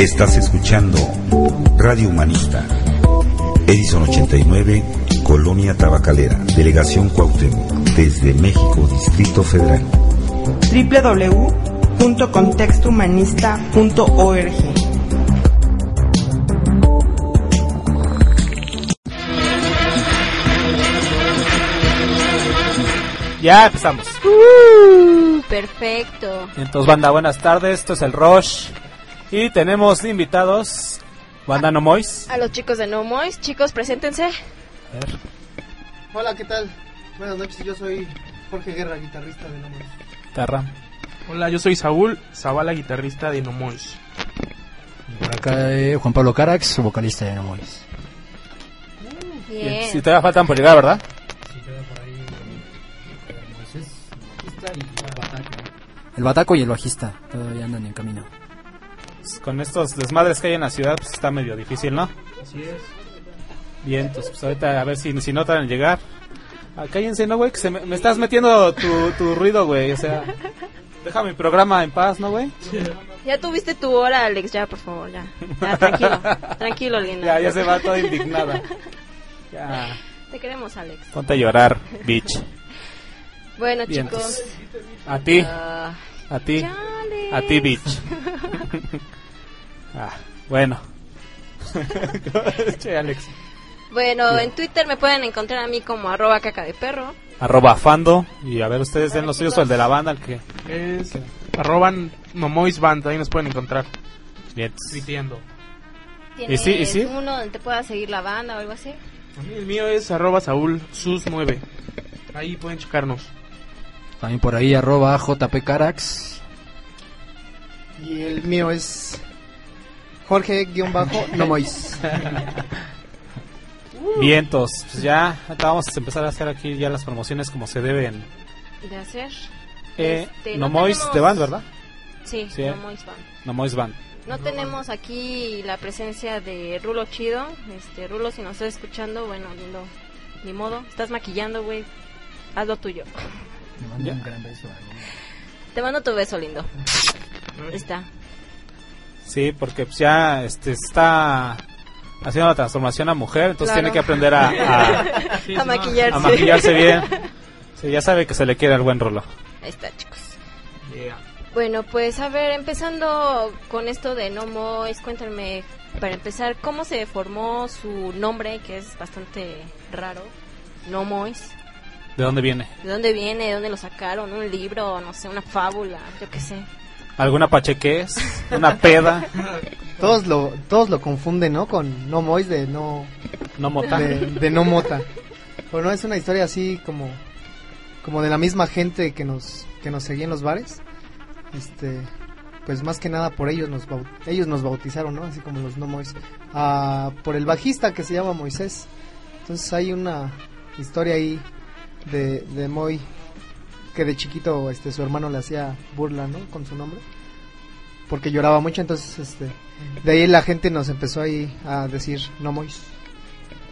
Estás escuchando Radio Humanista. Edison 89, Colonia Tabacalera, Delegación Cuauhtémoc, desde México, Distrito Federal. www.contextohumanista.org Ya empezamos. Uh, perfecto. Entonces, banda, buenas tardes. Esto es el Roche. Y tenemos invitados Banda No Mois. A los chicos de No Mois, chicos, preséntense. A ver. Hola, ¿qué tal? Buenas noches, yo soy Jorge Guerra, guitarrista de Nomos. Tarra. Hola, yo soy Saúl Zavala, guitarrista de Nomois. Por acá eh, Juan Pablo Carax, vocalista de Nomois. Bien. Si todavía faltan por llegar, ¿verdad? El bataco y el bajista todavía andan en camino. Con estos desmadres que hay en la ciudad, pues está medio difícil, ¿no? Así es. Bien, entonces pues ahorita a ver si, si notan en llegar. Ah, cállense, ¿no, güey? Que se me, me estás metiendo tu, tu ruido, güey. O sea, deja mi programa en paz, ¿no, güey? Ya tuviste tu hora, Alex, ya, por favor, ya. Ya, tranquilo. tranquilo, alguien. Ya, ya se va toda indignada. Ya, Te queremos, Alex. ponte a llorar, bitch. Bueno, Bien, chicos. A ti, ah, a ti, a ti, bitch. Ah, bueno. che, Alex. Bueno, en Twitter me pueden encontrar a mí como arroba caca de perro. Arroba Fando. Y a ver, ustedes den los suyos o el de la banda, el que. Es arroban Band, ahí nos pueden encontrar. Bien. Tuiteando. ¿Tienes ¿Y sí, y sí? uno donde te pueda seguir la banda o algo así? A mí El mío es arroba Saúl Sus9. Ahí pueden checarnos. También por ahí arroba JP Carax. Y el mío es Jorge-Nomois. Vientos. Pues ya vamos a empezar a hacer aquí ya las promociones como se deben. De hacer. Eh, Este, no no Mois tenemos- de band, ¿verdad? Sí, Sí. No Mois Band. No Mois Band. No tenemos aquí la presencia de Rulo Chido. Este, Rulo, si nos estás escuchando, bueno, lindo. Ni modo. Estás maquillando, güey. Haz lo tuyo. Le mando Ya. un gran beso. Te mando tu beso, lindo. Ahí está. Sí, porque pues ya este está haciendo la transformación a mujer, entonces Claro. tiene que aprender a, a, a maquillarse. a maquillarse bien. Sí, ya sabe que se le quiere al buen rolo. Ahí está, chicos. Yeah. Bueno, pues a ver, empezando con esto de No Mois, cuéntenme, para empezar, ¿cómo se formó su nombre, que es bastante raro? No Mois. ¿De dónde viene? ¿De dónde viene? ¿De dónde lo sacaron? ¿Un libro? No sé, una fábula, yo qué sé. ¿Alguna pachequez? ¿Una peda? Todos lo, todos lo confunden, ¿no? Con Nomois de no, ¿No mota? de, de no mota. Pero no es una historia así como, como de la misma gente que nos, que nos seguía en los bares. Este, pues más que nada por ellos nos, ellos nos bautizaron, ¿no? Así como los Nomois. Ah, por el bajista que se llama Moisés. Entonces hay una historia ahí de, de Moy que de chiquito este su hermano le hacía burla, ¿no? Con su nombre. Porque lloraba mucho, entonces este de ahí la gente nos empezó ahí a decir no Mois.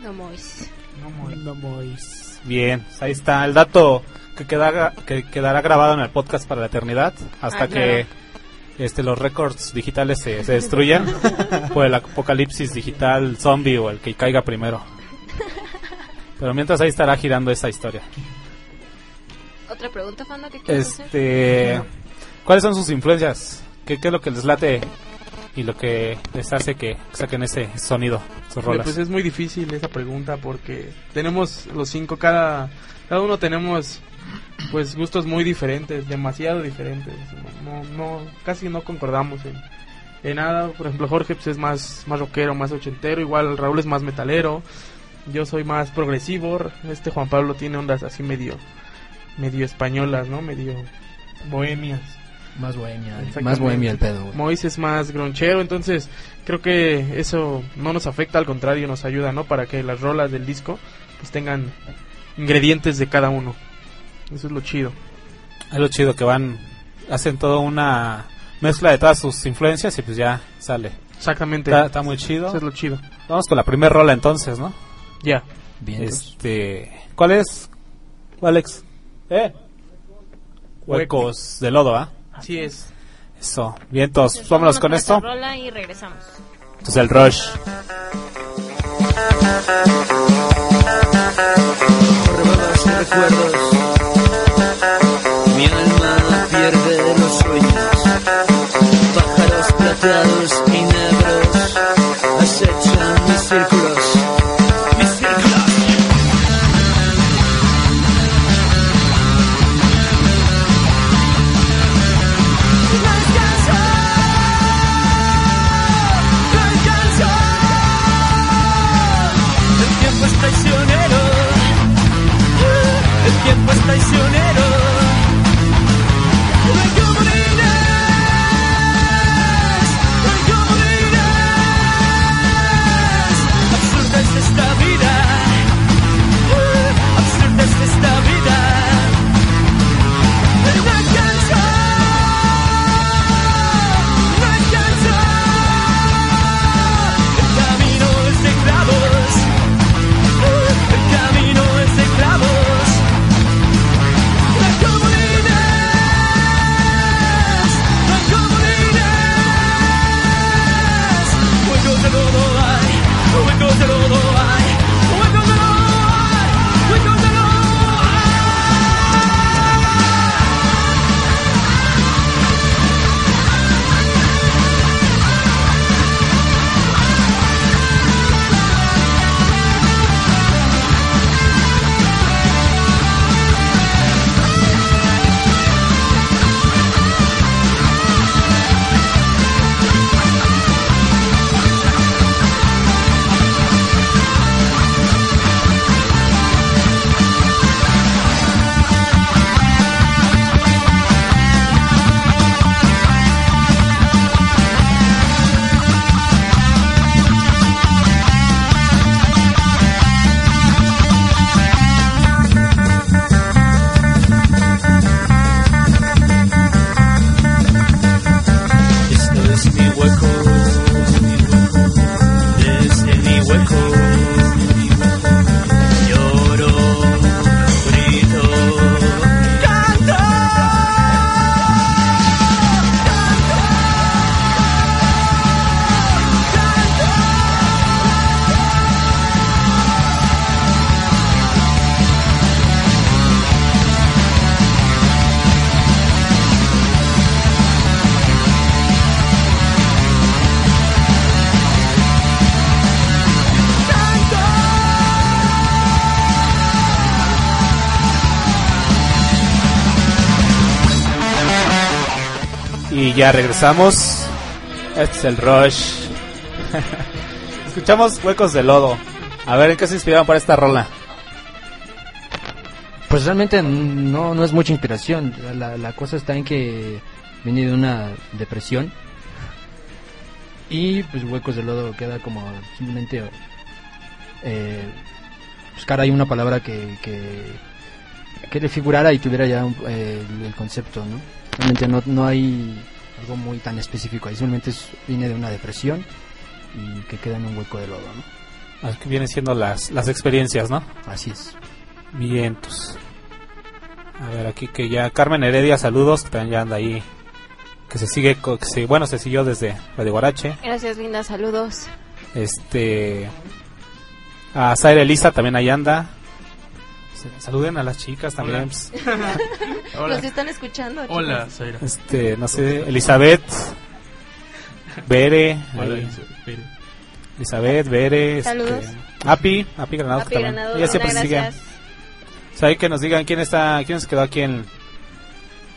No Mois. No Mois. Bien, pues ahí está el dato que, queda, que quedará grabado en el podcast para la eternidad hasta Ah, que este los récords digitales se, se destruyan por el apocalipsis digital zombie o el que caiga primero. Pero mientras ahí estará girando esa historia. ¿Otra pregunta, Fanda, que quieres hacer? Este, ¿cuáles son sus influencias? ¿Qué, qué es lo que les late y lo que les hace que saquen ese sonido, sus rolas? Pues es muy difícil esa pregunta porque tenemos los cinco, cada, cada uno tenemos pues gustos muy diferentes, demasiado diferentes. No, no, casi no concordamos en, en nada. Por ejemplo, Jorge pues, es más, más rockero, más ochentero, igual Raúl es más metalero. Yo soy más progresivo. Este Juan Pablo tiene ondas así medio, medio españolas, ¿no? Medio bohemias. Más bohemia. Exactamente. Más bohemia el pedo, güey. Mois es más gronchero, entonces creo que eso no nos afecta, al contrario nos ayuda, ¿no? Para que las rolas del disco pues tengan ingredientes de cada uno. Eso es lo chido. Es lo chido que van, hacen toda una mezcla de todas sus influencias y pues ya sale. Exactamente. Está, está muy chido. Eso es lo chido. Vamos con la primera rola entonces, ¿no? Ya. Bien. Este, ¿cuál es? Alex. ¿Eh? Huecos de lodo, ¿ah? Así es. Eso. Bien, entonces, vámonos con esto. Rola y regresamos. Entonces el Rush. Recuerdos. Mi alma pierde los sueños. Pájaros plateados y negros acechan mis círculos. Ya regresamos. Este es el Rush. Escuchamos Huecos de Lodo. A ver, ¿en qué se inspiraron para esta rola? Pues realmente no, no es mucha inspiración. La, cosa está en que viene de una depresión. Y pues Huecos de Lodo queda como simplemente eh, buscar ahí una palabra que, que, que le figurara y tuviera ya un- eh, el concepto, ¿no? Realmente no, no hay algo muy tan específico ahí, simplemente es- viene de una depresión y que queda en un hueco de lodo, ¿no? Ah, Que vienen siendo las, las experiencias, ¿no? Así es. Vientos. A ver, aquí que ya Carmen Heredia, saludos, que también ya anda ahí. Que se sigue, co- que se, bueno, se siguió desde Radio Guarache. Gracias, linda. Saludos. Este. A Zaira Elisa también ahí anda. Se- Saluden a las chicas también. Hola. pues, Hola. Nos están escuchando. Hola. Zaira. Este, no sé, Elizabeth. Bere. Hola. Elizabeth. Elizabeth, Bere. Saludos. Este, Api, Api Granados Papi también. Granado, Ella siempre Luna, se sigue. O sea, ahí que nos digan quién está, quién se quedó aquí en,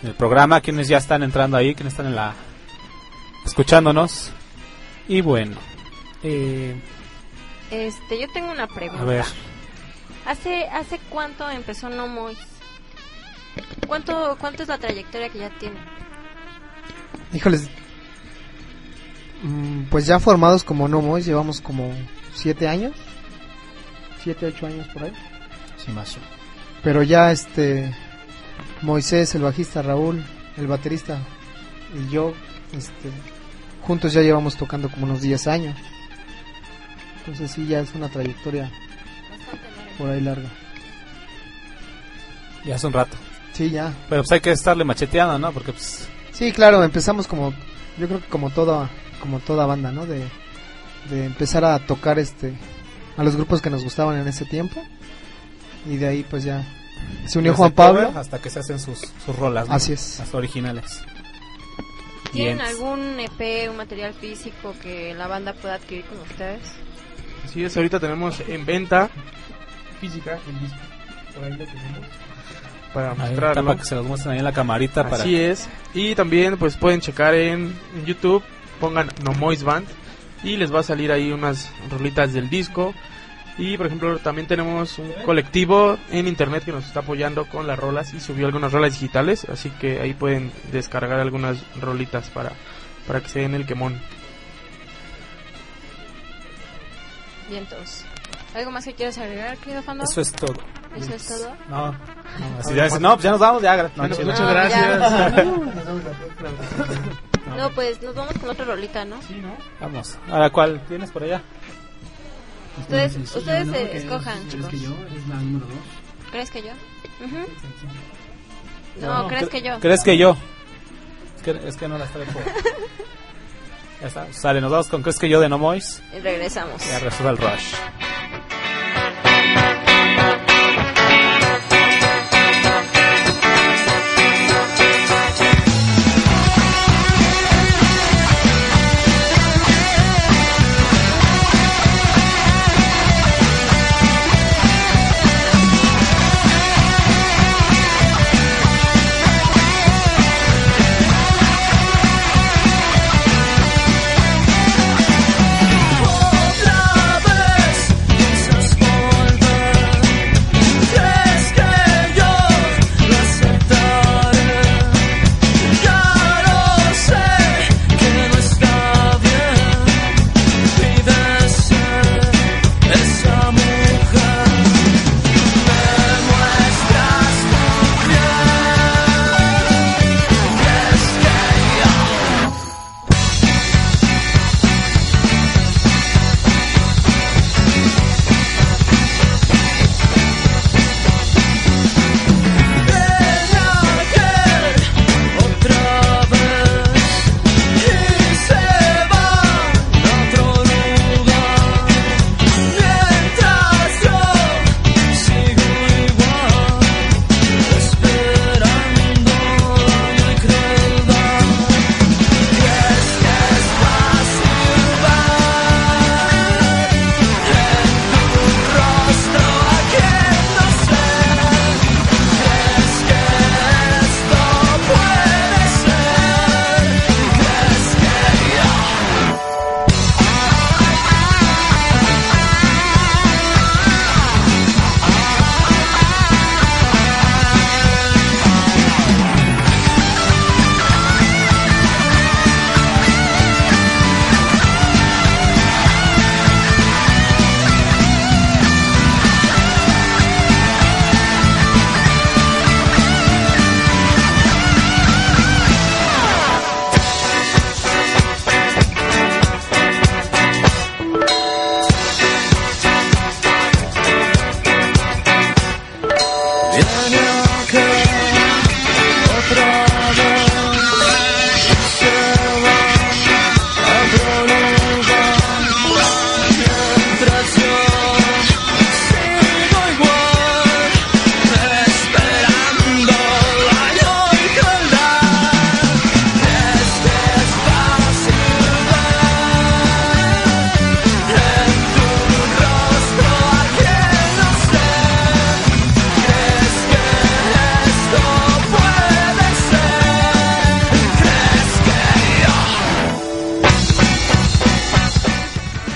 en el programa, quiénes ya están entrando ahí, quiénes están en la escuchándonos. Y bueno, eh, Este, yo tengo una pregunta. a ver, ¿Hace, ¿Hace cuánto empezó No Mois? ¿Cuánto, ¿Cuánto es la trayectoria que ya tiene? Híjoles. Mm, Pues ya formados como No Mois, llevamos como siete años. Siete, ocho años por ahí. Sí, más. Pero ya este Moisés, el bajista, Raúl, el baterista y yo, este, juntos ya llevamos tocando como unos 10 años. Entonces sí, ya es una trayectoria por ahí larga. ya hace un rato. Sí, ya. Pero pues hay que estarle macheteando, ¿no? Porque pues, Sí, claro, empezamos como, yo creo que como toda, como toda banda, ¿no? De, de empezar a tocar este, a los grupos que nos gustaban en ese tiempo. Y de ahí pues ya se unió Desde Juan cover Pablo. Hasta que se hacen sus, sus rolas. ¿no? Así es. Las originales. ¿Tienen Bien. algún EP, un material físico que la banda pueda adquirir con ustedes? Así es, ahorita tenemos en venta física el disco. Por ahí lo tenemos. Para mostrarlo. para que se los muestren ahí en la camarita. Para... Así es. Y también pues pueden checar en, en YouTube, pongan No Moist Band y les va a salir ahí unas rolitas del disco. Y por ejemplo también tenemos un colectivo en internet que nos está apoyando con las rolas y subió algunas rolas digitales, así que ahí pueden descargar algunas rolitas para, para que se den el quemón. Vientos. ¿Algo más que quieras agregar, querido Fando? Eso es todo. ¿Eso es todo? No, no, así ya no, pues ya nos vamos, ya. No, muchas No, gracias. No, pues nos vamos con otra rolita, ¿no? Vamos. Ahora, ¿cuál tienes por allá? Ustedes, Sí, sí, ustedes ¿no? eh, Que- escojan, ¿Crees chicos. que yo? Es la número dos. ¿Crees que yo? Ujú. No, ¿crees cre- que yo? ¿Crees que yo? Es que, es que no la estoy por... Ya está, sale, nos vamos con ¿Crees que yo de No Mois? Y regresamos. Ya resuelve el rush.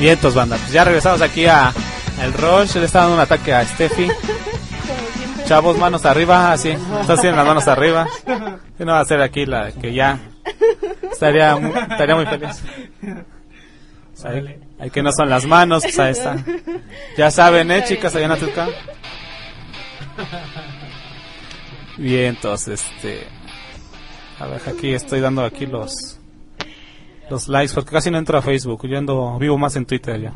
Vientos, banda. Pues ya regresamos aquí a el Rush. Le está dando un ataque a Steffi. Chavos, manos arriba, así. Está haciendo las manos arriba. Y no va a hacer aquí la que ya estaría muy, estaría muy feliz. Pues ahí, que no son las manos, pues ahí está. Ya saben, eh, chicas, allá en Atuca. Vientos, este. A ver, aquí estoy dando aquí los los likes porque casi no entro a Facebook. Yo ando vivo más en Twitter ya.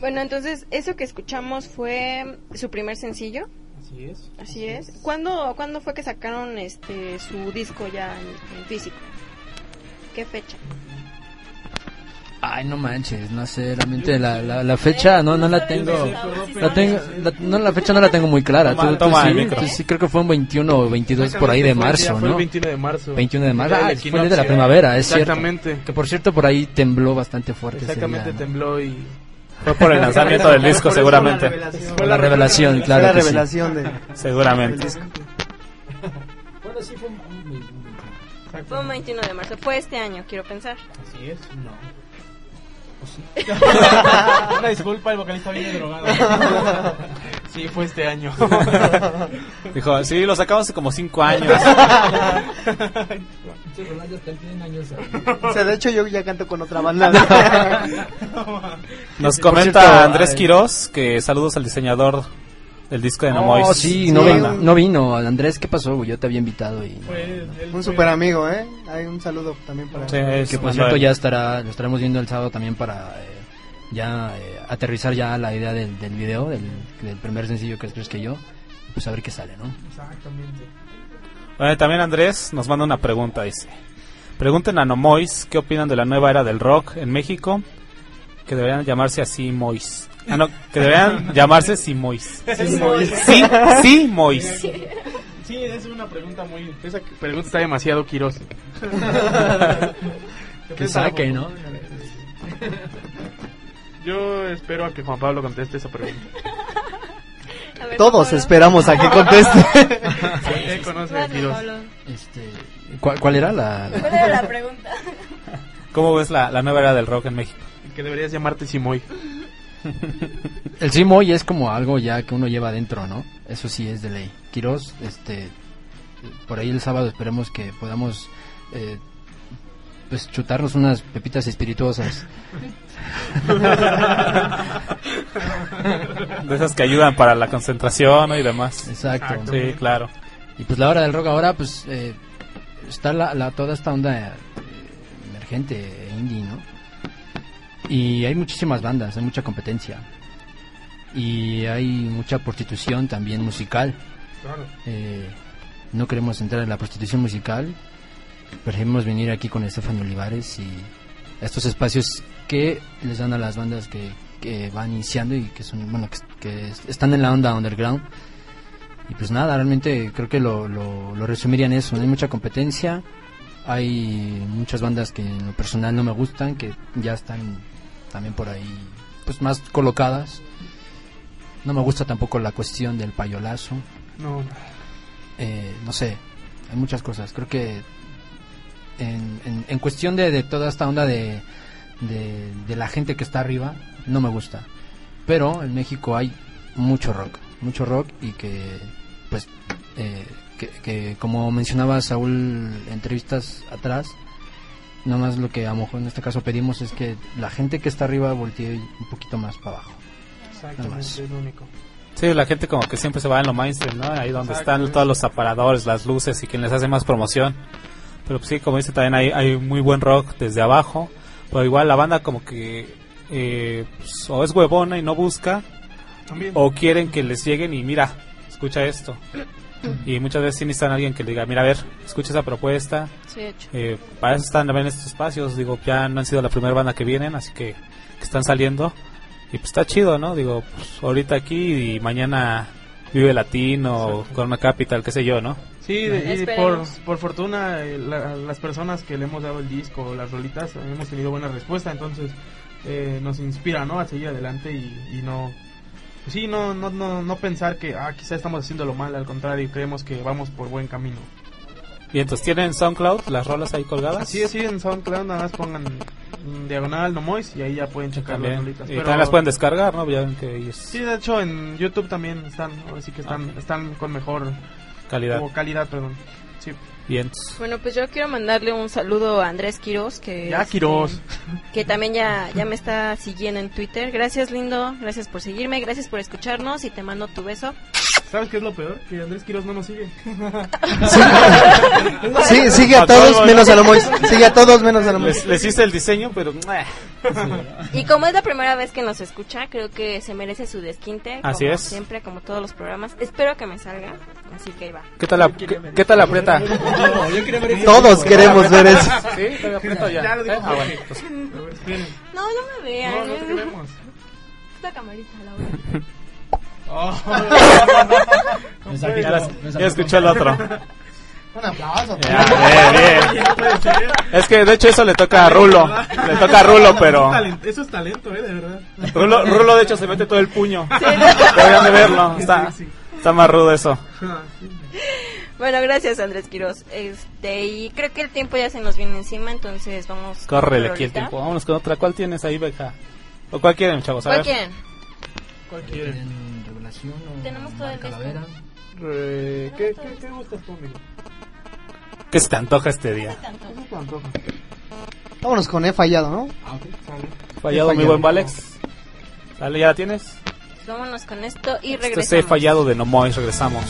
Bueno, entonces, eso que escuchamos fue su primer sencillo. Así es. Así es. ¿Cuándo, ¿cuándo fue que sacaron este su disco ya en, en físico? qué fecha? Ay, no manches, no sé, realmente la, la, la fecha no no la tengo. La tengo la, no, la fecha no la tengo muy clara. Toma- Tú- tú toma sí, el micro. tú sí, creo que fue un 21 o 22 por ahí de marzo, Fue el ¿no? 21 de marzo. 21 de marzo. Ah, fue el día de la primavera, es cierto. Exactamente. Que por cierto por ahí tembló bastante fuerte. ese Exactamente, día, ¿no? tembló y... Fue por el lanzamiento del disco, seguramente. Fue la revelación, Fue claro la que sí. revelación de, Seguramente. disco. Fue un 21 de marzo. Fue este año, quiero pensar. Así es, no. Una disculpa, el vocalista viene drogado. Sí, fue este año. Dijo, sí, lo sacamos hace como cinco años. O sea, de hecho yo ya canto con otra banda. Nos comenta Andrés ay. Quiroz que saludos al diseñador del disco de No Oh, Mois. sí, Sí, no, vino, no vino. Andrés, ¿qué pasó? Yo te había invitado y... Un super amigo, ¿eh? Hay un saludo también para Sí, es Que por cierto ya estará, lo estaremos viendo el sábado también para eh, ya eh, aterrizar ya la idea del, del video, del, del primer sencillo que es que yo, pues a ver qué sale, ¿no? Exactamente. Bueno, también Andrés nos manda una pregunta, dice. Pregunten a No Mois qué opinan de la nueva era del rock en México, que deberían llamarse así Mois. Ah, no, que deberían llamarse Simois. Sí, sí, Mois. Sí, es una pregunta muy... Esa pregunta está demasiado quirosa. Que saque, ¿no? Yo espero a que Juan Pablo conteste esa pregunta. A ver, Todos Pablo. esperamos a que conteste. Él conoce a Quiroz. Este, ¿cuál, cuál era la...? ¿Cuál era la pregunta? ¿Cómo ves la, la nueva era del rock en México? Que deberías llamarte Simoy. El Simoy es como algo ya que uno lleva adentro, ¿no? Eso sí es de ley. Quiroz, este, por ahí el sábado esperemos que podamos eh, pues chutarnos unas pepitas espirituosas. De esas que ayudan para la concentración ¿no? y demás. Exacto. Sí, claro. Y pues la hora del rock ahora, pues eh, está la, la- toda esta onda eh, emergente, indie, ¿no? Y hay muchísimas bandas, hay mucha competencia. Y hay mucha prostitución también musical. Eh, no queremos entrar en la prostitución musical. Preferimos venir aquí con Estefano Olivares y estos espacios que les dan a las bandas que, que van iniciando y que son, bueno, que, que están en la onda underground. Y pues nada, realmente creo que lo, lo, lo resumiría en eso. Hay mucha competencia. Hay muchas bandas que en lo personal no me gustan, que ya están también por ahí pues más colocadas. No me gusta tampoco la cuestión del payolazo. No, Eh, no sé, hay muchas cosas. Creo que en, en, en cuestión de, de toda esta onda de, de, de la gente que está arriba, no me gusta. Pero en México hay mucho rock, mucho rock y que, pues, eh, que, que como mencionaba Saúl en entrevistas atrás, nada más lo que a lo mejor en este caso pedimos es que la gente que está arriba voltee un poquito más para abajo. exactamente, es lo único. Sí, la gente como que siempre se va en lo mainstream, ¿no? Ahí donde están todos los aparadores, las luces y quien les hace más promoción. Pero pues, sí, como dice también hay, hay muy buen rock desde abajo. Pero igual la banda como que eh, pues, o es huevona y no busca También. o quieren que les lleguen y mira, escucha esto. Y muchas veces sí necesitan a alguien que le diga, mira, a ver, escucha esa propuesta. Sí, hecho. Eh, para eso están también estos espacios. Digo, ya no han sido la primera banda que vienen, así que, que están saliendo. Y pues está chido, ¿no? Digo, pues ahorita aquí y mañana Vive Latino, Corona Capital, qué sé yo, ¿no? Sí, de- y por, por fortuna eh, la- las personas que le hemos dado el disco, las rolitas, hemos tenido buena respuesta, entonces eh, nos inspira, ¿no? A seguir adelante y, y no... sí, no, no, no, no pensar que ah, quizá estamos haciéndolo mal, al contrario, creemos que vamos por buen camino. Y entonces tienen SoundCloud, las rolas ahí colgadas. Así es, sí, en SoundCloud nada más pongan mm, diagonal Nomois y ahí ya pueden checar las También. rolitas. Y pero- también las pueden descargar, ¿no? Ya que Sí, de hecho en YouTube también están, ahora sí que están, Ah. están con mejor calidad. o calidad, perdón. Sí. Bien. Bueno, pues yo quiero mandarle un saludo a Andrés Quiroz, que, Ya, este, Quiroz. que también ya, ya me está siguiendo en Twitter. Gracias, lindo. Gracias por seguirme. Gracias por escucharnos y te mando tu beso. ¿Sabes qué es lo peor? Que Andrés Quiroz no nos sigue. Sí, sigue a A todos todos, menos ¿no? a Lomois. Sigue a todos menos a Lomois. Les, les hice el diseño, pero... eh. Y como es la primera vez que nos escucha, creo que se merece su desquinte. Así como es. Siempre, como todos los programas. Espero que me salga. Así que ahí va. ¿Qué tal la, qué, qué tal la aprieta? Todos queremos ver eso. ¿Sí? ¿Todavía aprieto ya? Ya lo dijo ¿Eh? Ah, bueno. pues, ver. No, no me vean. No, no te queremos. Esta camarita, Laura. ya, las- ya escuchó el otro. Un aplauso. Ya, bien, bien. Es que de hecho eso le toca a Rulo. Le toca a Rulo, pero... Eso es talento, eh, de verdad. Rulo, Rulo de hecho se mete todo el puño. Deberían de verlo. Está, está más rudo eso. Bueno, gracias Andrés Quiroz. Este, y creo que el tiempo ya se nos viene encima, entonces vamos. Córrele aquí el tiempo. Vámonos con otra. ¿Cuál tienes ahí, Beja? ¿O cuál quieren, chavos? A ¿Cuál ver. quieren? ¿Cuál quieren? ¿Quieren revelación o Tenemos todo el calavera? Re- ¿Qué, qué, qué gustas tú, amigo? ¿Qué se te antoja este día? ¿Qué te antoja? Vámonos con he fallado, ¿no? Ah, ok, sale. Fallado, mi buen Valex. Dale, ¿ya la tienes? Vámonos con esto y Esto regresamos. es He fallado de Nomois. Regresamos.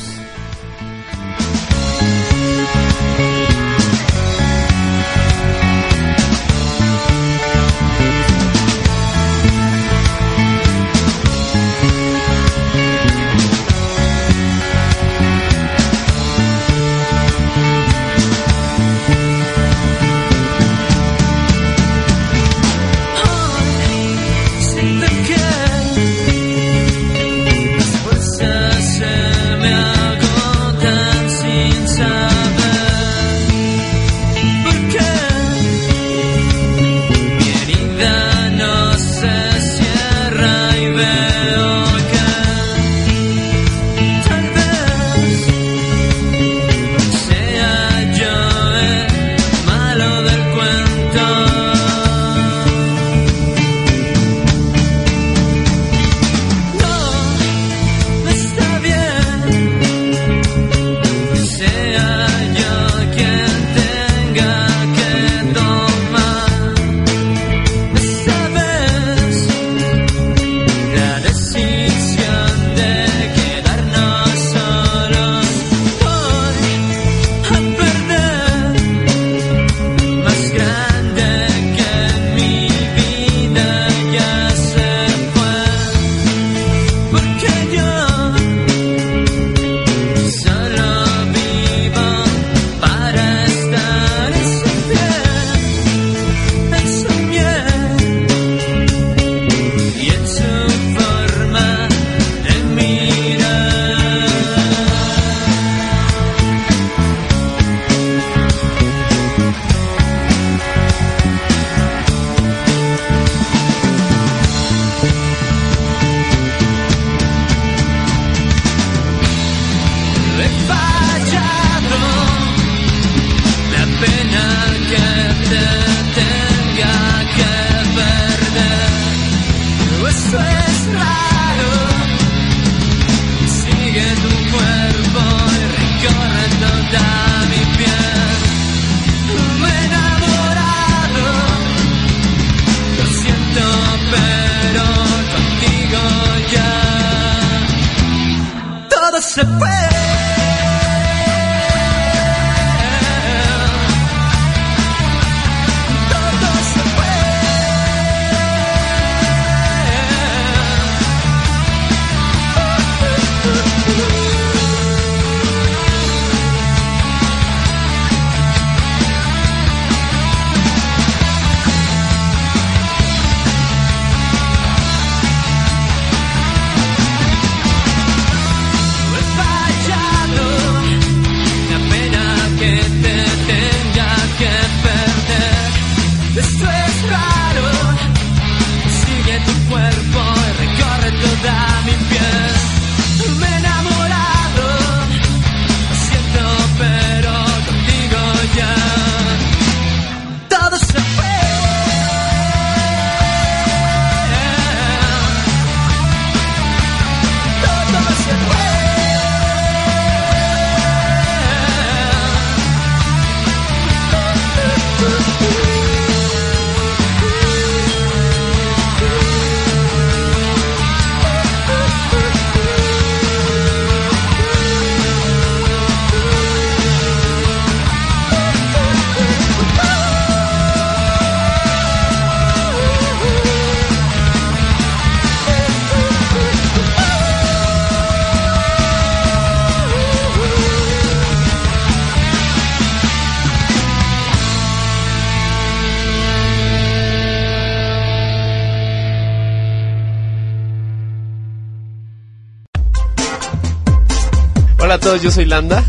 Yo soy Landa.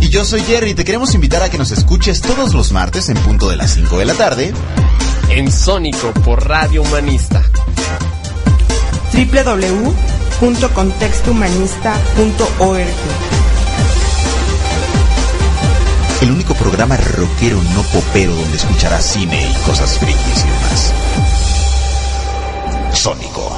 Y yo soy Jerry, te queremos invitar a que nos escuches todos los martes en punto de las 5 de la tarde. En Sónico por Radio Humanista. www.contextohumanista.org El único programa rockero no popero donde escucharás cine y cosas frikis y demás. Sónico.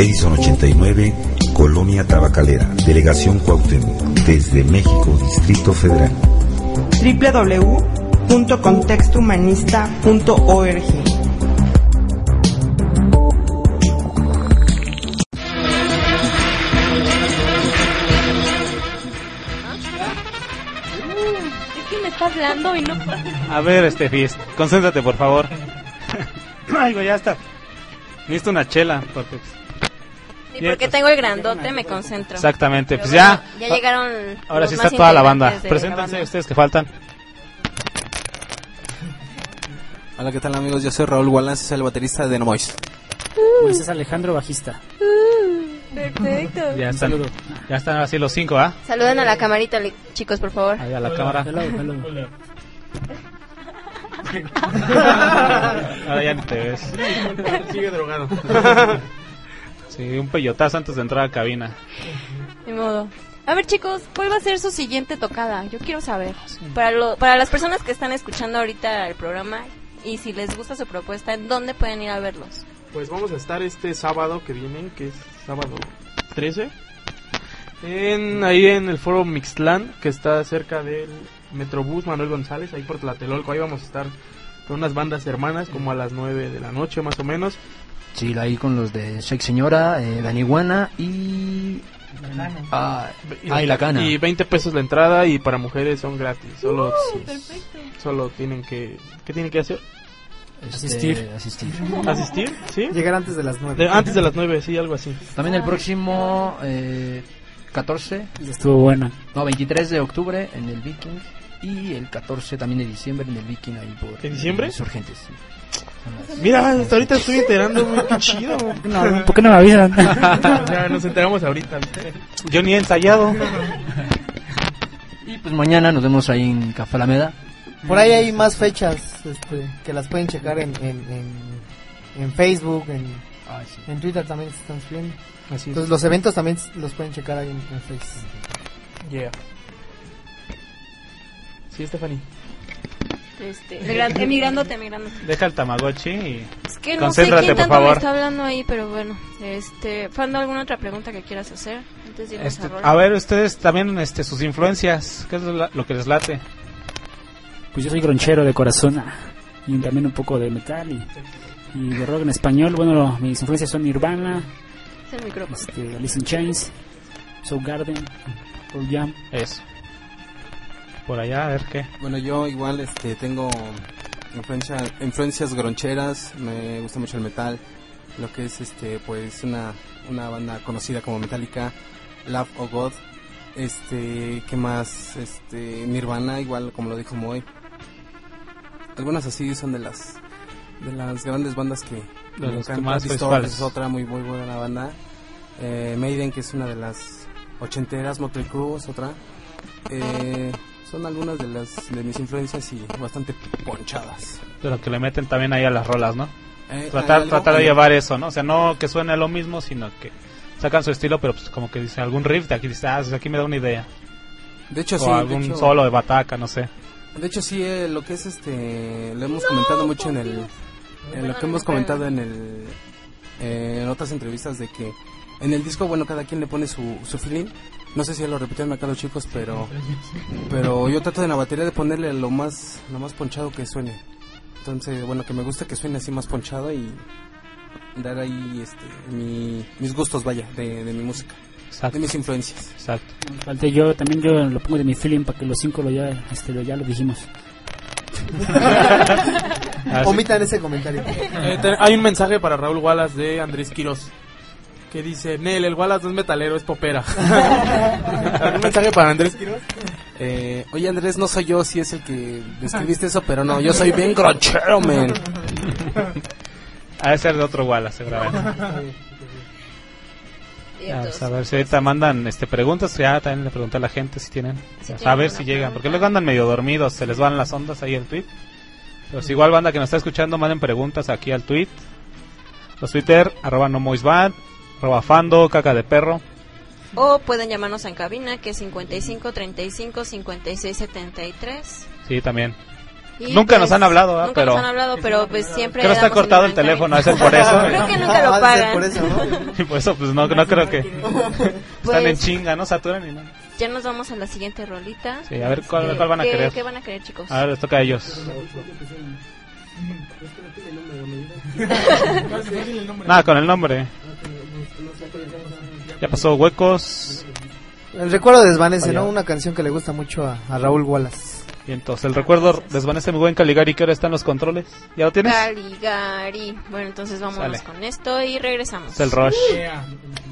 Edison 89, Colonia Tabacalera, Delegación Cuauhtémoc, desde México, Distrito Federal. www.contextohumanista.org Es que me está hablando y no... A ver, Steffi, concéntrate, por favor. Ay, güey, ya está. Necesito una chela, porque... Porque tengo el grandote me concentro. Exactamente, Pero pues ya. bueno, Ya llegaron. Ahora los sí más está toda la banda. Preséntense banda. ustedes que faltan. Hola, ¿qué tal amigos? Yo soy Raúl Wallace, soy el baterista de No Mois. Pues es Alejandro Bajista. Perfecto. Ya están, ya están así los cinco, ¿ah? Saluden a la camarita, chicos, por favor. Ahí a la cámara. Ahora ya ni te ves. Sigue drogado. Sí, un peyotazo antes de entrar a cabina. Ni modo. A ver, chicos, ¿cuál va a ser su siguiente tocada? Yo quiero saber. Para, lo, para las personas que están escuchando ahorita el programa y si les gusta su propuesta, ¿en dónde pueden ir a verlos? Pues vamos a estar este sábado que viene, que es sábado 13, en, ahí en el foro Mixtlán, que está cerca del Metrobús Manuel González, ahí por Tlatelolco. Ahí vamos a estar con unas bandas hermanas, como a las 9 de la noche más o menos. Sí, ahí con los de Shake Señora, eh, Dani Guana y... Ah, ah, y la cana. Y 20 pesos la entrada y para mujeres son gratis. Solo, Uh, perfecto. solo tienen que... ¿Qué tienen que hacer? Este, Asistir. asistir. ¿Asistir? ¿Sí? Llegar antes de las 9. De- antes de las 9, sí, algo así. También el próximo eh, 14. Estuvo buena. No, 23 de octubre en el Viking. Y el 14 también de diciembre en el Viking ahí por... ¿En diciembre? Insurgentes, sí. Mira, hasta ahorita estoy enterando, muy qué chido. No, ¿por qué no me avisan? ya nos enteramos ahorita. ¿viste? Yo ni he ensayado. Y pues mañana nos vemos ahí en Café Alameda. Por ahí hay más fechas este, que las pueden checar en, en, en, en Facebook, en, en Twitter también se están subiendo. Así es. Entonces los eventos también los pueden checar ahí en, en Facebook. Yeah. Sí, Stephanie. Este, emigrándote, emigrándote. Deja el Tamagotchi y. Es que no sé concéntrate, quién por tanto me favor. está hablando ahí, pero bueno. Este, Fando, ¿alguna otra pregunta que quieras hacer antes de irnos Este, a a ver, ustedes también este, sus influencias. ¿Qué es lo que les late? Pues yo soy gronchero de corazón ah, y también un poco de metal y, y de rock en español. Bueno, mis influencias son Nirvana, Es el este, Alice in Chains, Soundgarden, Pearl Jam. Eso. Por allá, a ver qué. Bueno, yo igual este, tengo influencia, influencias groncheras, me gusta mucho el metal, lo que es este pues una, una banda conocida como Metallica, Love of God, este, ¿qué más? Este, Nirvana, igual como lo dijo Moy. Algunas así son de las de las grandes bandas que De me los que más es otra muy muy buena banda. Eh, Maiden, que es una de las ochenteras, Motley Crue es otra. Eh, son algunas de las de mis influencias y bastante ponchadas. Pero que le meten también ahí a las rolas, ¿no? Eh, tratar tratar de llevar eso, ¿no? O sea, no que suene lo mismo, sino que sacan su estilo, pero pues como que dicen algún riff de aquí, dice, ah, pues, aquí me da una idea. De hecho, o sí, de algún hecho- solo de bataca, no sé. De hecho, sí, eh, lo que es este. Lo hemos comentado mucho en el. En lo que hemos comentado en el. eh, en otras entrevistas de que. En el disco, bueno, cada quien le pone su, su feeling. No sé si ya lo repitieron acá los chicos, pero. Pero yo trato en la batería de ponerle lo más. Lo más ponchado que suene. Entonces, bueno, que me gusta que suene así más ponchado y. dar ahí este, mi- mis gustos, vaya, de, de mi música, Exacto. de mis influencias. Exacto. Falté yo, también yo lo pongo de mi feeling para que los cinco lo ya, este, lo, ya lo dijimos. Omitan ese comentario. Eh, te- hay un mensaje para Raúl Wallace de Andrés Quiroz que dice, Nel, el Wallace no es metalero, es popera. un mensaje para Andrés Quiroz. Eh, oye Andrés, no soy yo, si es el que describiste eso, pero no, yo soy bien gronchero, man. Ha de ser de otro Wallace, seguramente. Pues, a ver si ahorita mandan este, preguntas, ya también le pregunté a la gente si tienen. Si a ver si llegan, porque luego andan medio dormidos, se les van las ondas ahí el tweet. Pero si igual banda que nos está escuchando, manden preguntas aquí al tweet. Los Twitter, arroba no moisbad, arroba fando, caca de perro. O pueden llamarnos en cabina, que es 55 35 56 73. Sí, también. Y, Nunca pues, nos han hablado, ¿ah? Nunca pero nos han hablado, pero pues siempre. creo que está cortado el en teléfono, es por eso. creo que nunca lo ser pagan. por eso, ¿no? y por eso, pues no, no creo que están Pues- en chinga, no saturan ni nada. Ya nos vamos a la siguiente rolita. Sí, a ver cuál, ¿Qué- cuál van a qué- querer. ¿Qué van a querer, chicos? A ver, les toca a ellos. Nada, con el nombre. Ya pasó huecos. El recuerdo desvanece, Vaya. ¿no? Una canción que le gusta mucho a, a Raúl Wallace. Y entonces el recuerdo desvanece mi buen Caligari que ahora está en los controles. ¿Ya lo tienes? Caligari. Bueno, entonces vámonos Sale. con esto y regresamos. Es el Rush. Thank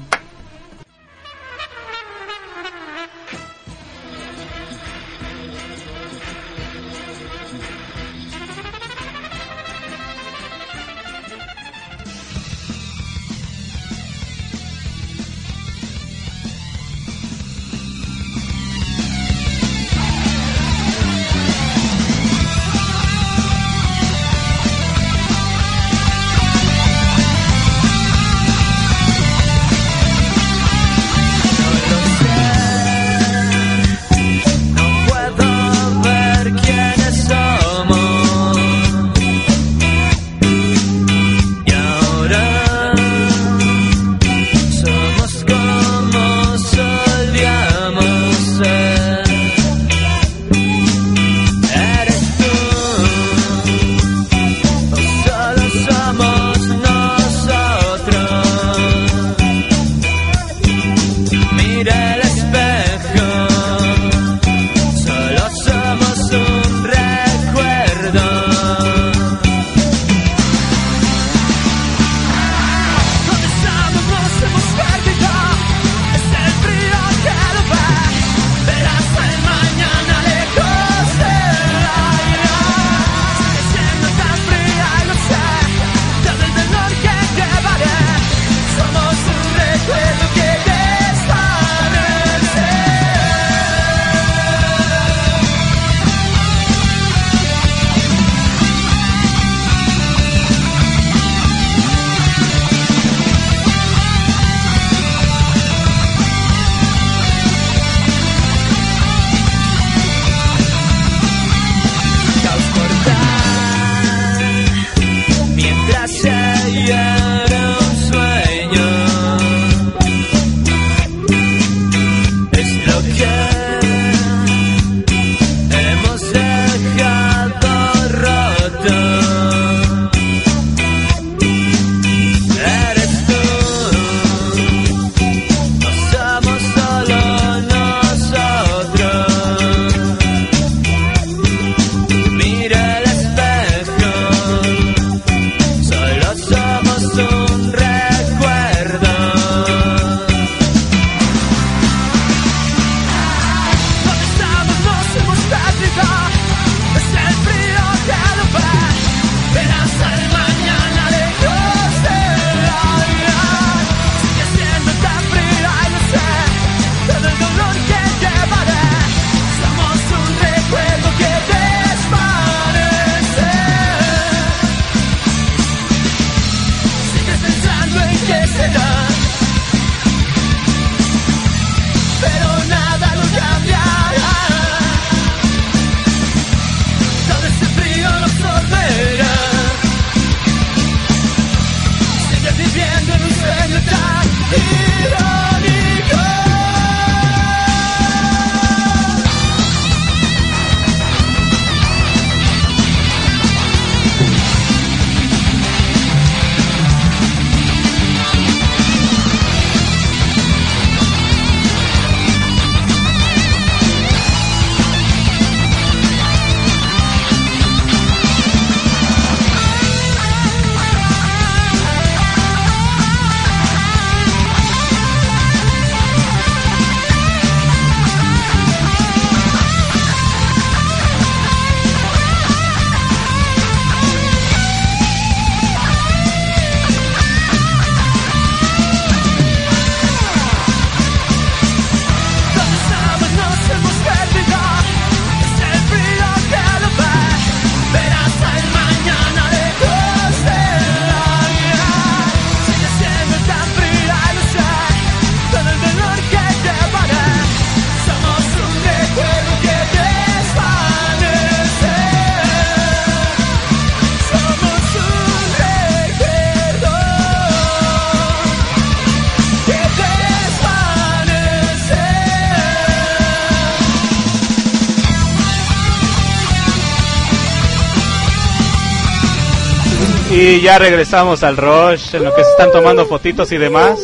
Y ya regresamos al Rush, en lo que se están tomando fotitos y demás.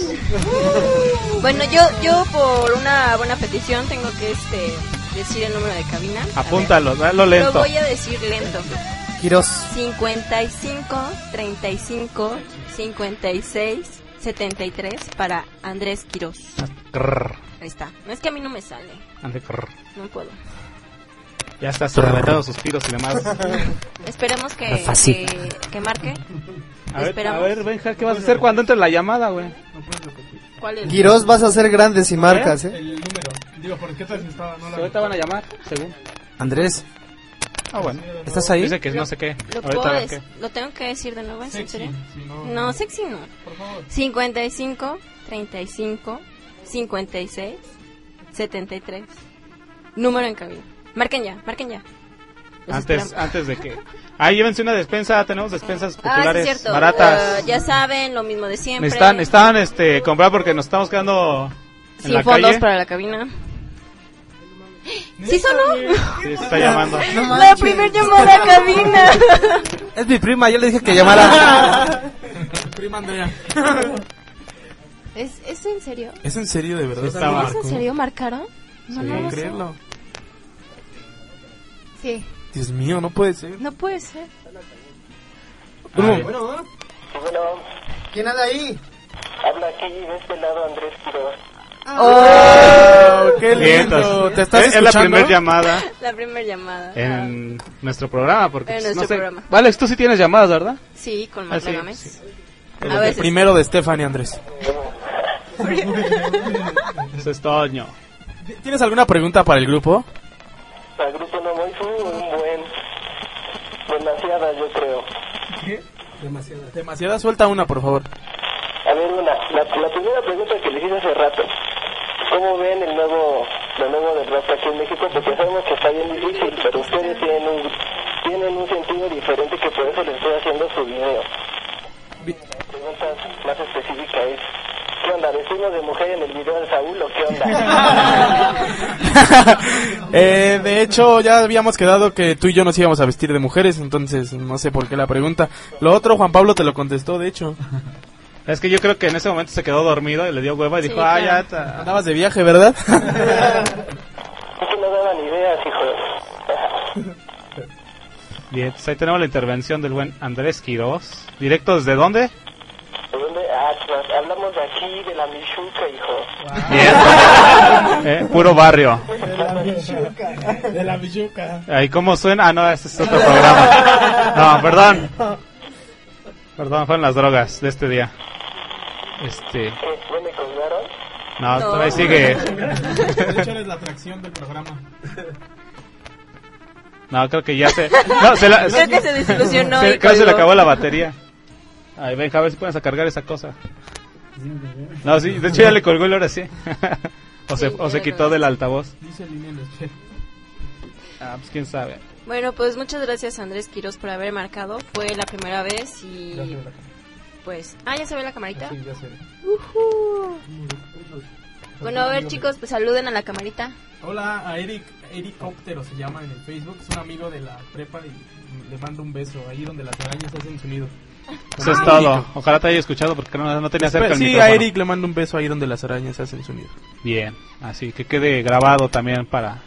Bueno, yo yo por una buena petición tengo que este decir el número de cabina. A ver, Apúntalo, dalo Lo lento. voy a decir lento. Quiroz. 55 35 56 73 para Andrés Quiroz. Crrr, Ahí está. No es que a mí no me sale. ande, crrr. No puedo. Ya está aventando suspiros y demás. Esperemos que, que, que marque. A ver, Esperamos. a ver, Benja, ¿qué vas a hacer cuando entre la llamada, güey? ¿Cuál es? Quiroz vas a ser grandes y marcas, ¿eh? El número. Digo, ¿por qué si estaba? No la Ahorita van a llamar, según. Andrés, Ah, bueno. ¿estás ahí? Dice que no sé qué. ¿Lo, Ahorita puedo ver qué. ¿Lo tengo que decir de nuevo? ¿Es en Sexy, serio? si no- No, sexy no. Por favor. 55 35 56 73. Número en cabina. Marquen ya, marquen ya. Los Antes, esperamos. antes de que... Ah, llévense una despensa, tenemos despensas Ah, sí, populares, baratas. Eh, ya saben, lo mismo de siempre. Necesitan, necesitan este, comprar porque nos estamos quedando en Sin la fondos calle. para la cabina. ¿Sí sonó? Sí, está llamando. la primer llamada a cabina. Es mi prima, yo le dije que llamara. Prima Andrea. ¿Es, ¿Es en serio? ¿Es en serio, de verdad? ¿Es en serio? ¿Marcaron? No, Sí, no lo sé. creerlo. Sí, Dios mío, no puede ser. no puede ser. Bueno, Bueno, ¿quién anda ahí? Habla aquí de este lado Andrés Quiroz. ¡Oh, qué Bien, lindo! ¿Te estás es, es la primera llamada La primera llamada. en nuestro programa. Porque, En pues, no nuestro sé. programa. Vale, tú sí tienes llamadas, ¿verdad? Sí, con Ah, sí, Marta Gámez. sí. A El veces. primero de Stephanie Andrés. Eso es Toño. ¿Tienes alguna pregunta para el grupo? Al grupo no muy un buen. Demasiada, yo creo. Demasiada suelta una, por favor. A ver, una. La, la primera pregunta que les hice hace rato. ¿Cómo ven el nuevo, lo nuevo del rap aquí en México? Porque sabemos que está bien difícil, pero ustedes tienen un, tienen un sentido diferente que por eso les estoy haciendo su video. La pregunta más específica es, ¿qué onda? ¿Vestimos de mujer en el video de Saúl o qué onda? eh, de hecho, ya habíamos quedado que tú y yo nos íbamos a vestir de mujeres, entonces no sé por qué la pregunta. Lo otro, Juan Pablo te lo contestó, de hecho. Es que yo creo que en ese momento se quedó dormido y le dio hueva y Sí, dijo, ah, ya está. Andabas de viaje, ¿verdad? Es que no daban ideas, hijo. Bien, pues ahí tenemos la intervención del buen Andrés Quiroz. ¿Directo desde dónde? Pues, hablamos de aquí, de la Michuca, hijo. Bien. Eh, puro barrio. De la Michuca. De la Michuca. Ahí cómo suena. Ah, no, ese es otro programa. No, perdón. Perdón, fueron las drogas de este día. Este. ¿Qué? ¿Ya me colgaron? No, No. todavía sigue. De hecho, eres la atracción del programa. No, creo que ya se. No, se la, Creo que se desilusionó se- y creo que se le acabó la batería. Ay, ven, a ver si puedes a cargar esa cosa. No, sí, de hecho ya le colgó y ahora sí. o se, o se quitó del altavoz. El. Ah, pues quién sabe. Bueno, pues muchas gracias Andrés Quiroz por haber marcado. Fue la primera vez y pues... Ah, ¿ya se ve la camarita? Sí, ya se ve. Ujú. Bueno, a ver chicos, pues saluden a la camarita. Hola a Eric, Eric Óptero se llama en el Facebook, es un amigo de la prepa y le mando un beso ahí donde las arañas hacen su nido. Eso es todo. Ojalá te haya escuchado porque no, no tenía cerca el sí, micrófono. a Eric le mando un beso ahí donde las arañas hacen su nido. Bien, así que quede grabado también para...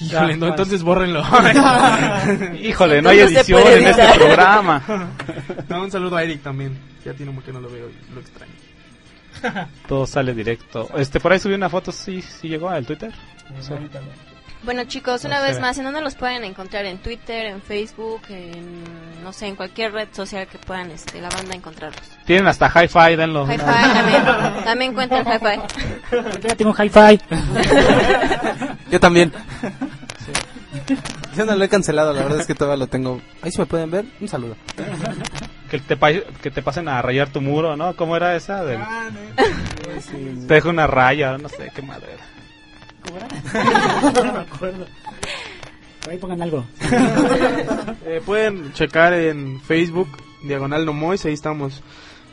Híjole, no, entonces bórrenlo. Híjole, no hay Entonces se edición puede en este editar. programa. No, un saludo a Eric también. Ya tiene mucho que no lo veo y lo extraño. Todo sale directo. Este, por ahí subí una foto, sí, sí llegó al Twitter. Sí. Ahorita no. Bueno chicos, una No vez sé. más, ¿en dónde los pueden encontrar? En Twitter, en Facebook, en... no sé, en cualquier red social que puedan este, la banda encontrarlos. Tienen hasta hi-fi, denlo. Hi-Fi también, también cuenta el Hi-Fi. Ya tengo hi-fi. Yo también. Yo no lo he cancelado, la verdad es que todavía lo tengo. Ahí si me pueden ver, un saludo. Que te, pa- que te pasen a rayar tu muro, ¿no? ¿Cómo era esa? Del- Ah, no. Te dejo una raya, no sé qué madre era. No me acuerdo. Por ahí pongan algo. Eh, pueden checar en Facebook, Diagonal Nomois, ahí estamos.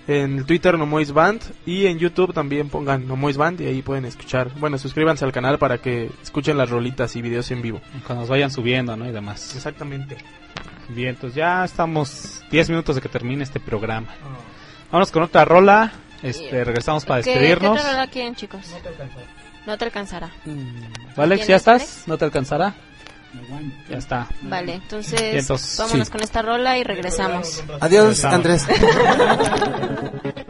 En Twitter Nomois Band y en YouTube también pongan Nomois Band y ahí pueden escuchar. Bueno, suscríbanse al canal para que escuchen las rolitas y videos en vivo. Cuando nos vayan subiendo, ¿no? Y demás. Exactamente. Bien, entonces ya estamos 10 minutos de que termine este programa. Vámonos con otra rola. Este, regresamos para ¿Qué, ¿Qué despedirnos. otra rola quieren, chicos? No te alcanzará. Alex, ¿ya estás? ¿No te alcanzará? Ya está. Vale, entonces, entonces, vámonos sí. con esta rola y regresamos. Adiós, Regresamos. Andrés.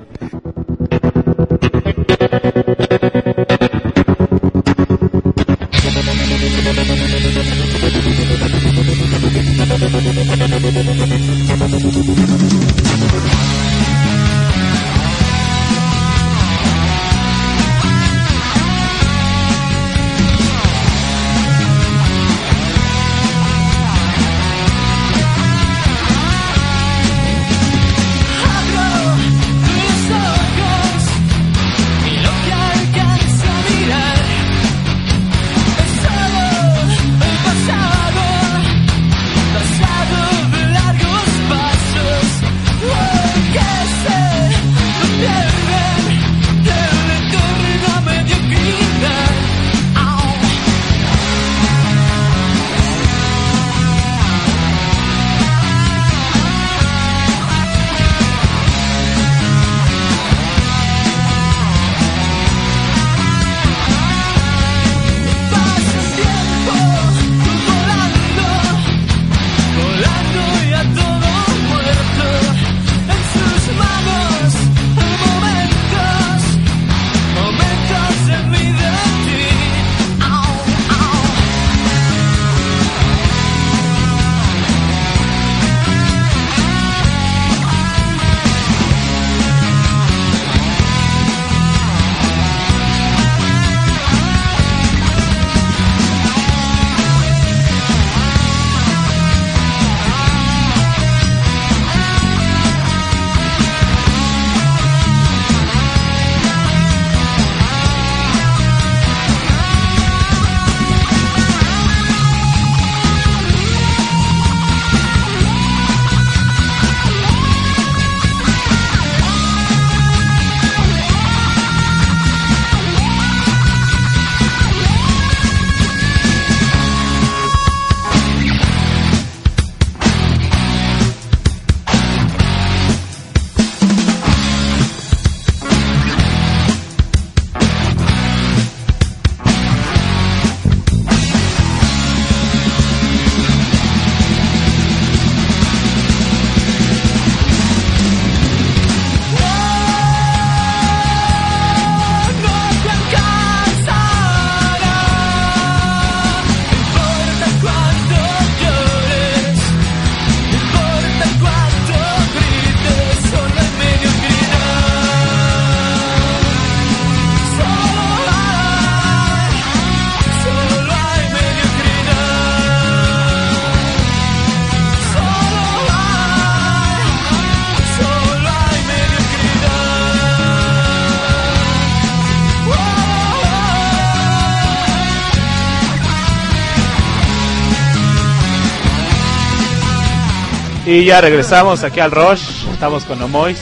Y ya regresamos aquí al Rush. Estamos con Omois.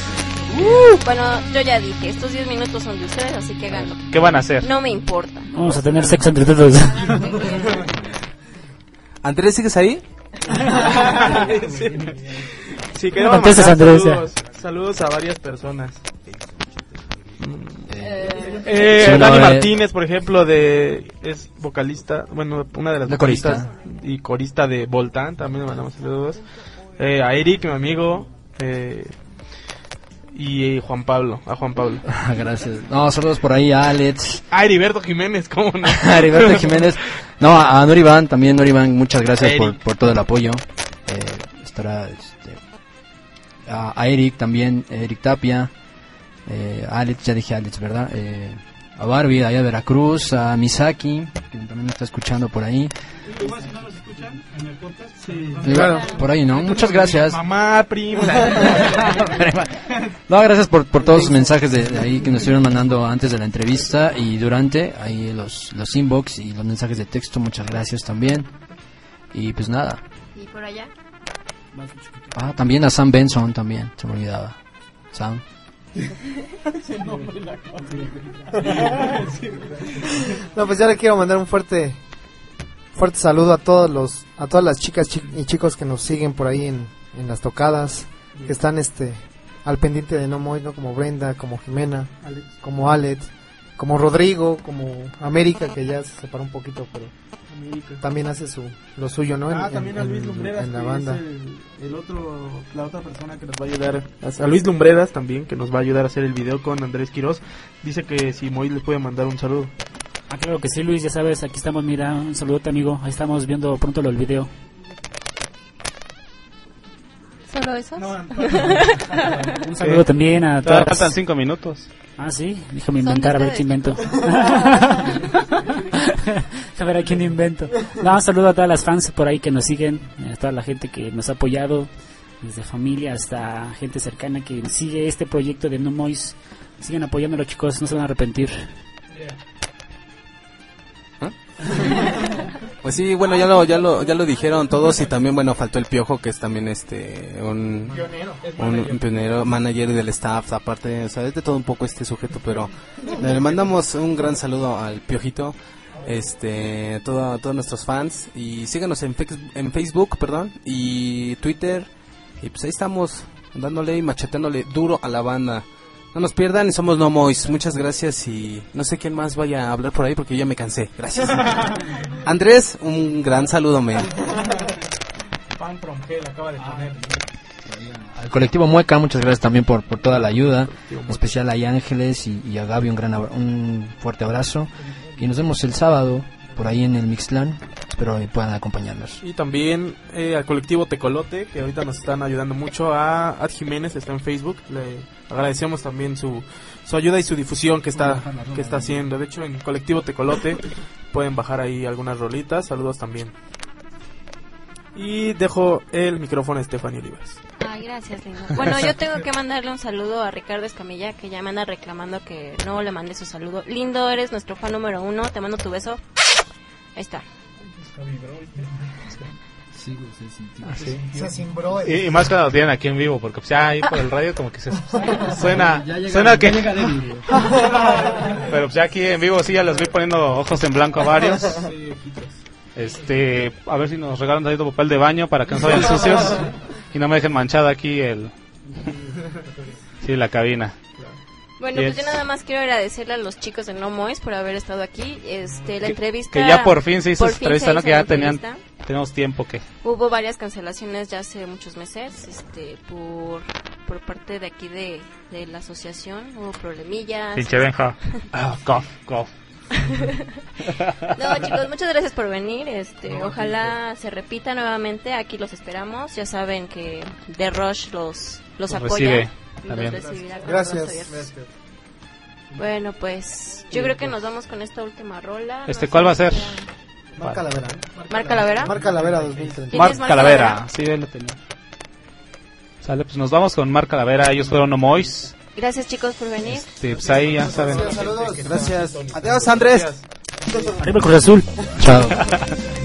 Bueno, yo ya dije, estos 10 minutos son de ustedes, así que háganlo. ¿Qué van a hacer? No me importa. Vamos a tener sexo entre todos. Andrés, ¿sigues ahí? Sí, queremos contestes, mandar Andrés, saludos, saludos a varias personas. Eh, Eh, sí, no, Dani eh, Martínez, por ejemplo, de es vocalista, bueno, una de las La vocalistas corista. y corista de Voltán, también le mandamos saludos. Eh, a Eric, mi amigo, eh, y eh, Juan Pablo, a Juan Pablo. Ah, Gracias. No, saludos por ahí a Alex. A Heriberto Jiménez, ¿cómo no? a Heriberto Jiménez. No, a, a Noriván también, Noriván, muchas gracias por, por todo el apoyo. Eh, estará este, a, a Eric también, Eric Tapia, eh, Alex, ya dije Alex, ¿verdad? Eh, a Barbie, allá de Veracruz, a Misaki, que también me está escuchando por ahí. Claro, por ahí, ¿no? Muchas gracias. Mamá, prima. No, gracias por, por todos los mensajes de, de ahí que nos estuvieron mandando antes de la entrevista y durante, ahí los, los inbox y los mensajes de texto, muchas gracias también. Y pues nada. ¿Y por allá? Ah, también a Sam Benson también, se me olvidaba. Sam. No, pues ya le quiero mandar un fuerte fuerte saludo a todos los, a todas las chicas chi- y chicos que nos siguen por ahí en, en las tocadas, que están este al pendiente de No Moy, ¿no? Como Brenda, como Jimena, Alex. como Alex, como Rodrigo, como América, que ya se separó un poquito, pero América. también hace su, lo suyo, ¿no? En- Ah, en- también a Luis Lumbreras, en la que banda. es el, el otro, la otra persona que nos va a ayudar. A, a Luis Lumbreras también, que nos va a ayudar a hacer el video con Andrés Quiroz. Dice que si Moy le puede mandar un saludo. Ah, claro que sí, Luis, ya sabes, aquí estamos, mira, un saludote, amigo. Ahí estamos viendo pronto lo del video. ¿Solo eso? Un saludo también a Todavía todas. faltan cinco minutos. Ah, sí, déjame inventar, a ver qué invento. a ver a quién invento. No, un saludo a todas las fans por ahí que nos siguen, a toda la gente que nos ha apoyado, desde familia hasta gente cercana que sigue este proyecto de No Mois. Sigan apoyándolo, chicos, no se van a arrepentir. Pues sí, bueno, ya lo, ya lo, ya lo dijeron todos y también, bueno, faltó el Piojo, que es también este, un, Pionero, un, manager. un pionero, manager del staff, aparte, o sea, es de todo un poco este sujeto, pero le mandamos un gran saludo al Piojito, este, todo, todos nuestros fans y síganos en, en Facebook, perdón, y Twitter, y pues ahí estamos dándole y macheteándole duro a la banda. No nos pierdan y somos No Mois. Muchas gracias y no sé quién más vaya a hablar por ahí porque yo ya me cansé. Gracias. Andrés, un gran saludo, men. Pan from Hell acaba de poner. Al colectivo Mueca, muchas gracias también por, por toda la ayuda. En especial a Ángeles y, y a Gaby, un, gran abra- un fuerte abrazo. Y nos vemos el sábado por ahí en el Mixlan. Espero que puedan acompañarnos. Y también eh, al colectivo Tecolote, que ahorita nos están ayudando mucho. A Ad Jiménez, está en Facebook. Le agradecemos también su, su ayuda y su difusión que está, que está haciendo. De hecho, en colectivo Tecolote pueden bajar ahí algunas rolitas. Saludos también. Y dejo el micrófono a Stephanie Olivas. Ay, gracias, lindo. Bueno, yo tengo que mandarle un saludo a Ricardo Escamilla, que ya me anda reclamando que no le mandé su saludo. Lindo, eres nuestro fan número uno, te mando tu beso. Ahí está. Ah, sí. Se cimbró el- Y, y más cuando lo tienen aquí en vivo, porque pues, ya ahí por el radio como que se suena, Ya llega- suena ya que... llega. Pero pues ya aquí en vivo sí ya les voy poniendo ojos en blanco a varios. Este, a ver si nos regalan tantito papel de baño para que no se vayan sucios y no me dejen manchada aquí el... Sí, la cabina. Bueno, pues yo nada más quiero agradecerle a los chicos de No Mois por haber estado aquí. Este, la entrevista. Que ya por fin se hizo entrevista, ¿no? Que ya tenían, tenemos tiempo que... Hubo varias cancelaciones ya hace muchos meses, este, por, por parte de aquí de, de la asociación, hubo problemillas. Pinche Benja. Ah, cough, cough. No, chicos, muchas gracias por venir. Este, ojalá se repita nuevamente. Aquí los esperamos. Ya saben que The Rush los, los Los apoya. recibe y también. los recibirá Gracias. abiertos. Bueno, pues yo creo que nos vamos con esta última rola. Este, No ¿cuál va a ser? Mar Calavera. ¿Mar Calavera? Mar Calavera 2030. ¿Quién es Marc Marc Calavera. Sí, él lo tenía. Sale, pues nos vamos con Marc Calavera. Ellos fueron Omois. Gracias, chicos, por venir. Sí, pues ahí ya saben. Saludos. Gracias. Adiós, Andrés. Arriba el Cruz Azul. Chao.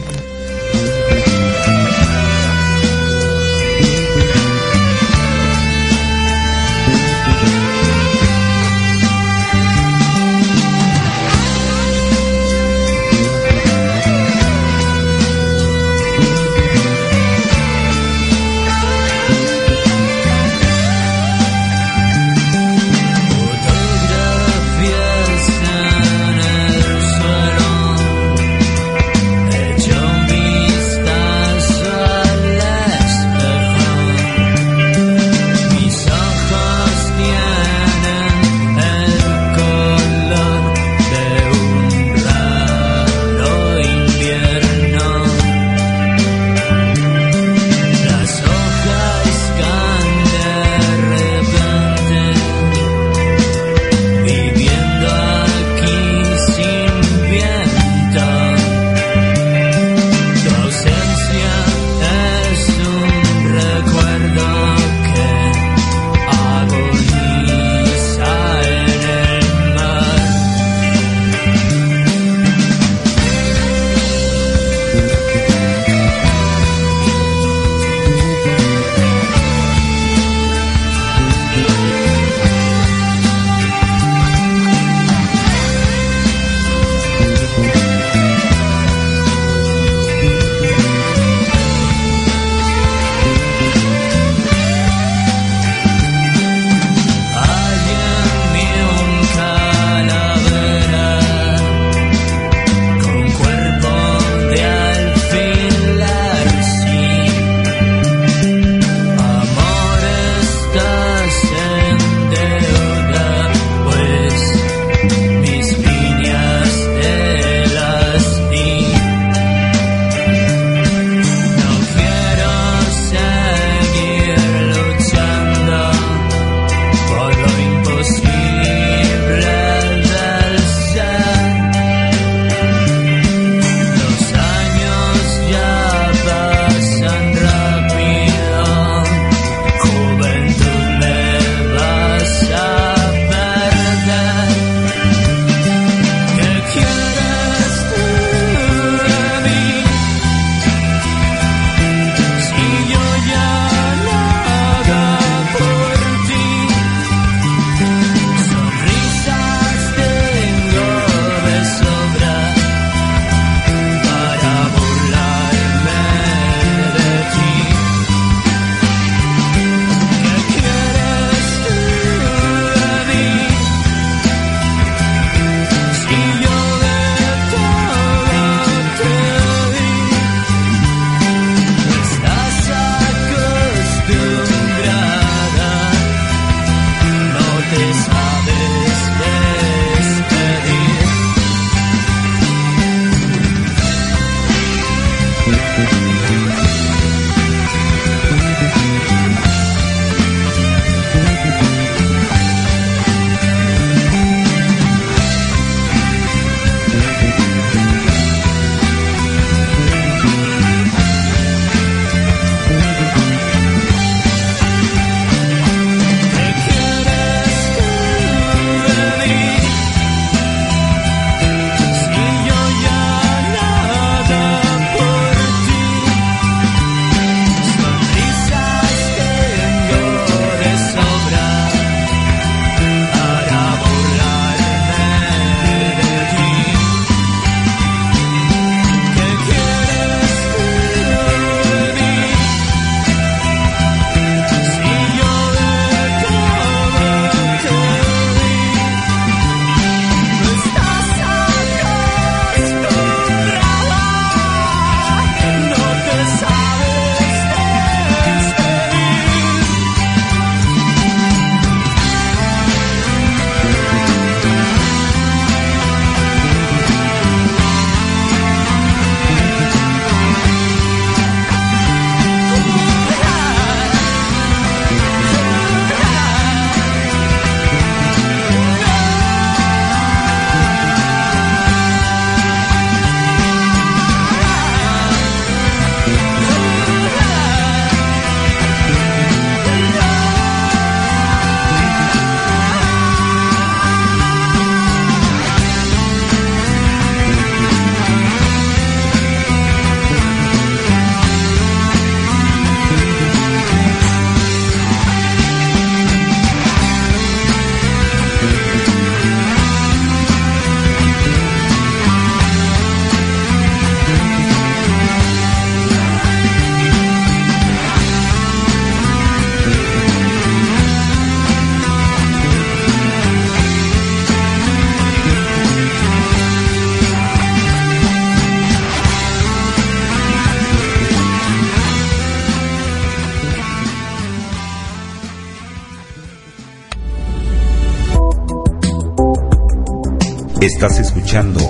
Estás escuchando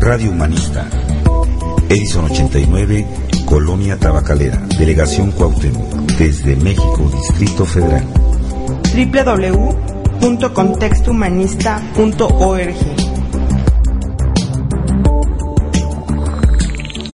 Radio Humanista, Edison 89, Colonia Tabacalera, Delegación Cuauhtémoc, desde México, Distrito Federal. www.contextohumanista.org